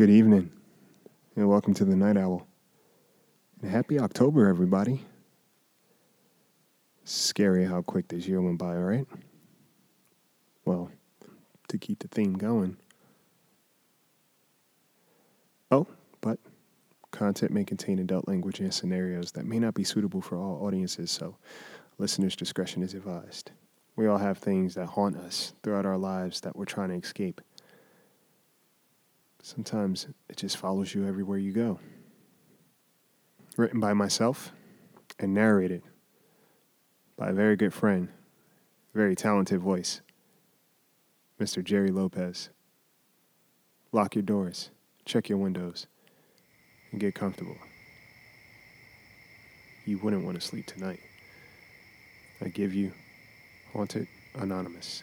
Good evening, and welcome to the Night Owl. And happy October, everybody. Scary how quick this year went by, right? Well, to keep the theme going. Oh, but content may contain adult language and scenarios that may not be suitable for all audiences, so listeners' discretion is advised. We all have things that haunt us throughout our lives that we're trying to escape. Sometimes it just follows you everywhere you go. Written by myself and narrated by a very good friend, very talented voice, Mr. Jerry Lopez. Lock your doors, check your windows, and get comfortable. You wouldn't want to sleep tonight. I give you Haunted Anonymous.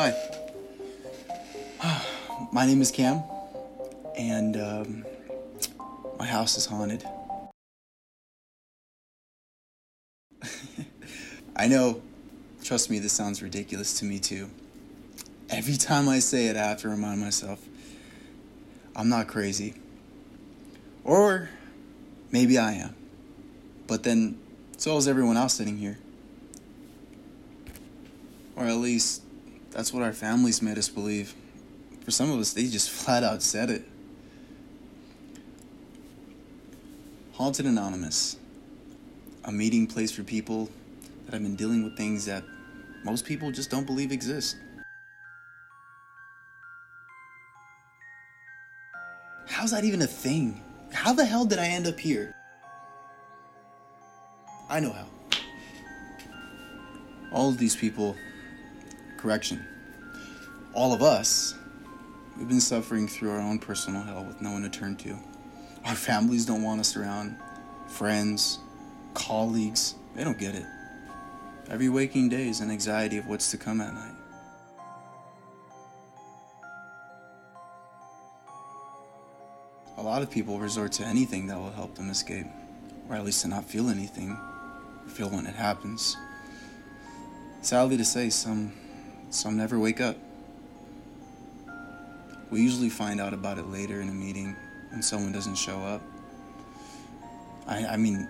Hi. My name is Cam, and um, my house is haunted. I know, trust me, this sounds ridiculous to me too. Every time I say it, I have to remind myself I'm not crazy. Or maybe I am. But then, so is everyone else sitting here. Or at least, that's what our families made us believe. For some of us, they just flat out said it. Haunted Anonymous, a meeting place for people that have been dealing with things that most people just don't believe exist. How's that even a thing? How the hell did I end up here? I know how. All of these people, correction, all of us, we've been suffering through our own personal hell with no one to turn to. Our families don't want us around, friends, colleagues, they don't get it. Every waking day is an anxiety of what's to come at night. A lot of people resort to anything that will help them escape, or at least to not feel anything, or feel when it happens. Sadly to say, some some never wake up. We usually find out about it later in a meeting when someone doesn't show up. I, I mean,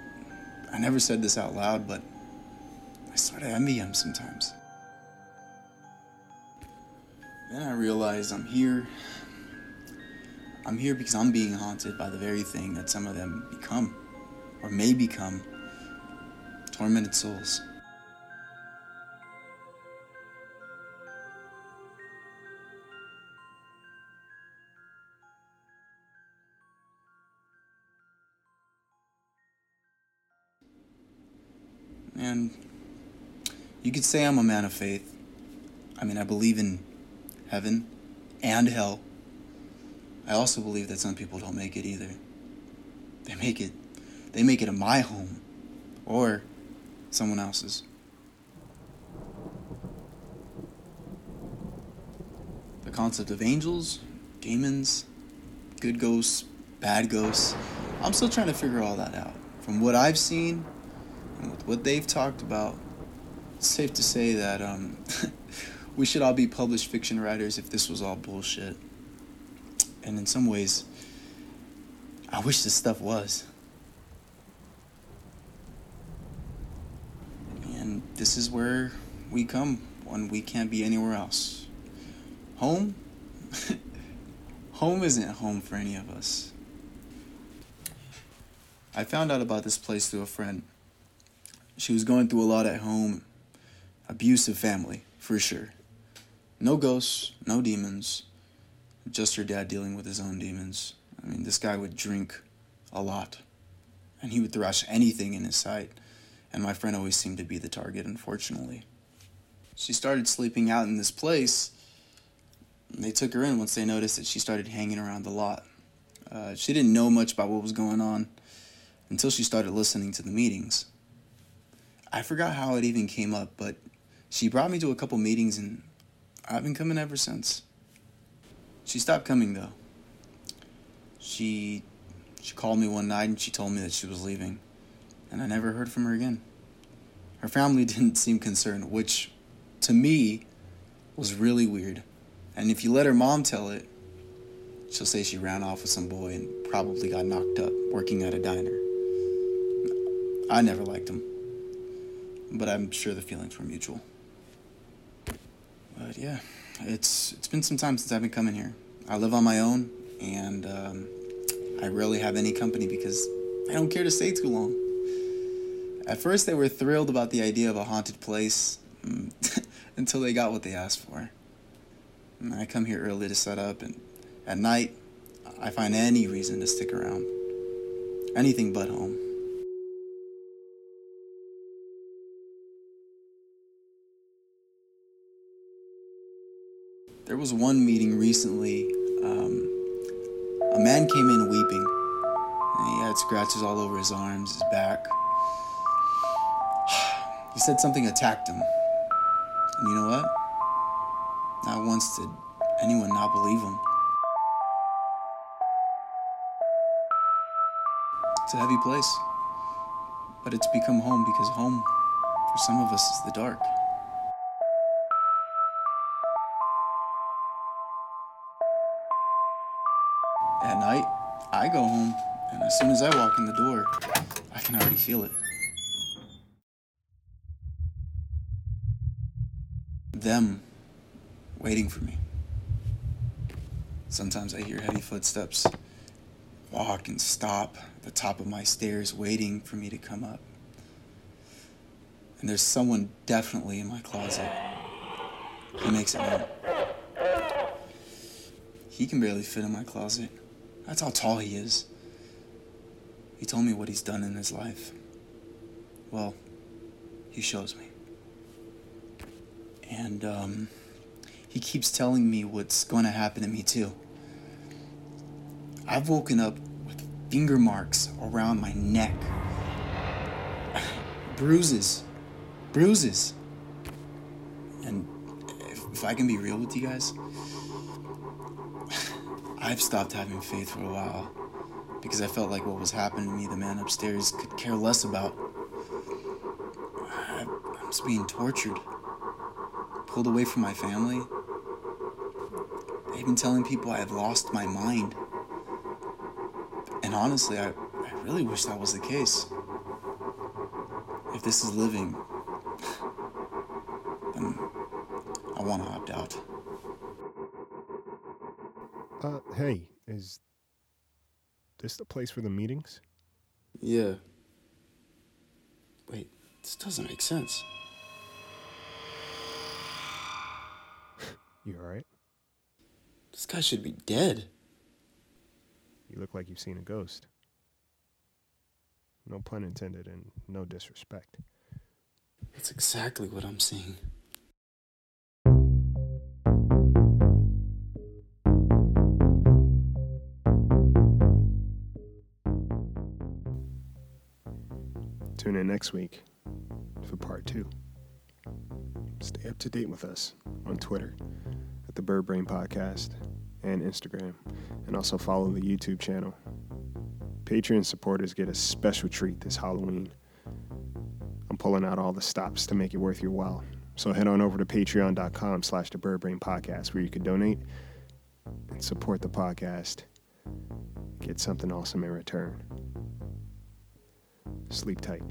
I never said this out loud, but I sort of envy them sometimes. Then I realize I'm here. I'm here because I'm being haunted by the very thing that some of them become, or may become tormented souls. And you could say I'm a man of faith. I mean, I believe in heaven and hell. I also believe that some people don't make it either. They make it they make it in my home or someone else's. The concept of angels, demons, good ghosts, bad ghosts, I'm still trying to figure all that out. From what I've seen and with what they've talked about, it's safe to say that um, we should all be published fiction writers if this was all bullshit. And in some ways, I wish this stuff was. And this is where we come when we can't be anywhere else. Home? home isn't home for any of us. I found out about this place through a friend. She was going through a lot at home. Abusive family, for sure. No ghosts, no demons, just her dad dealing with his own demons. I mean, this guy would drink a lot. And he would thrash anything in his sight. And my friend always seemed to be the target, unfortunately. She started sleeping out in this place. They took her in once they noticed that she started hanging around the lot. Uh, she didn't know much about what was going on until she started listening to the meetings. I forgot how it even came up, but she brought me to a couple meetings and I've been coming ever since. She stopped coming though. She she called me one night and she told me that she was leaving, and I never heard from her again. Her family didn't seem concerned, which to me was really weird. And if you let her mom tell it, she'll say she ran off with some boy and probably got knocked up working at a diner. I never liked him, but I'm sure the feelings were mutual. But yeah, it's it's been some time since I've been coming here. I live on my own, and um, I rarely have any company because I don't care to stay too long. At first, they were thrilled about the idea of a haunted place mm, until they got what they asked for. And I come here early to set up, and at night, I find any reason to stick around. Anything but home. There was one meeting recently. Um, a man came in weeping. He had scratches all over his arms, his back. He said something attacked him. And you know what? Not once did anyone not believe him. It's a heavy place. But it's become home because home, for some of us, is the dark. I go home, and as soon as I walk in the door, I can already feel it. Them waiting for me. Sometimes I hear heavy footsteps walk and stop at the top of my stairs, waiting for me to come up. And there's someone definitely in my closet. He makes it known. He can barely fit in my closet. That's how tall he is. He told me what he's done in his life. Well, he shows me. And um, he keeps telling me what's going to happen to me, too. I've woken up with finger marks around my neck, bruises, bruises. And if, if I can be real with you guys, I've stopped having faith for a while because I felt like what was happening to me, the man upstairs could care less about. I, I was being tortured, pulled away from my family. They've been telling people I have lost my mind. And honestly, I, I really wish that was the case. If this is living, then I want to opt out. Uh, hey, is this the place for the meetings? Yeah. Wait, this doesn't make sense. You alright? This guy should be dead. You look like you've seen a ghost. No pun intended and no disrespect. That's exactly what I'm seeing. Tune in next week for part two. Stay up to date with us on Twitter at the Bird Brain Podcast and Instagram, and also follow the YouTube channel. Patreon supporters get a special treat this Halloween. I'm pulling out all the stops to make it worth your while. So head on over to patreon.com slash the Bird Brain Podcast where you can donate and support the podcast. Get something awesome in return. Sleep tight.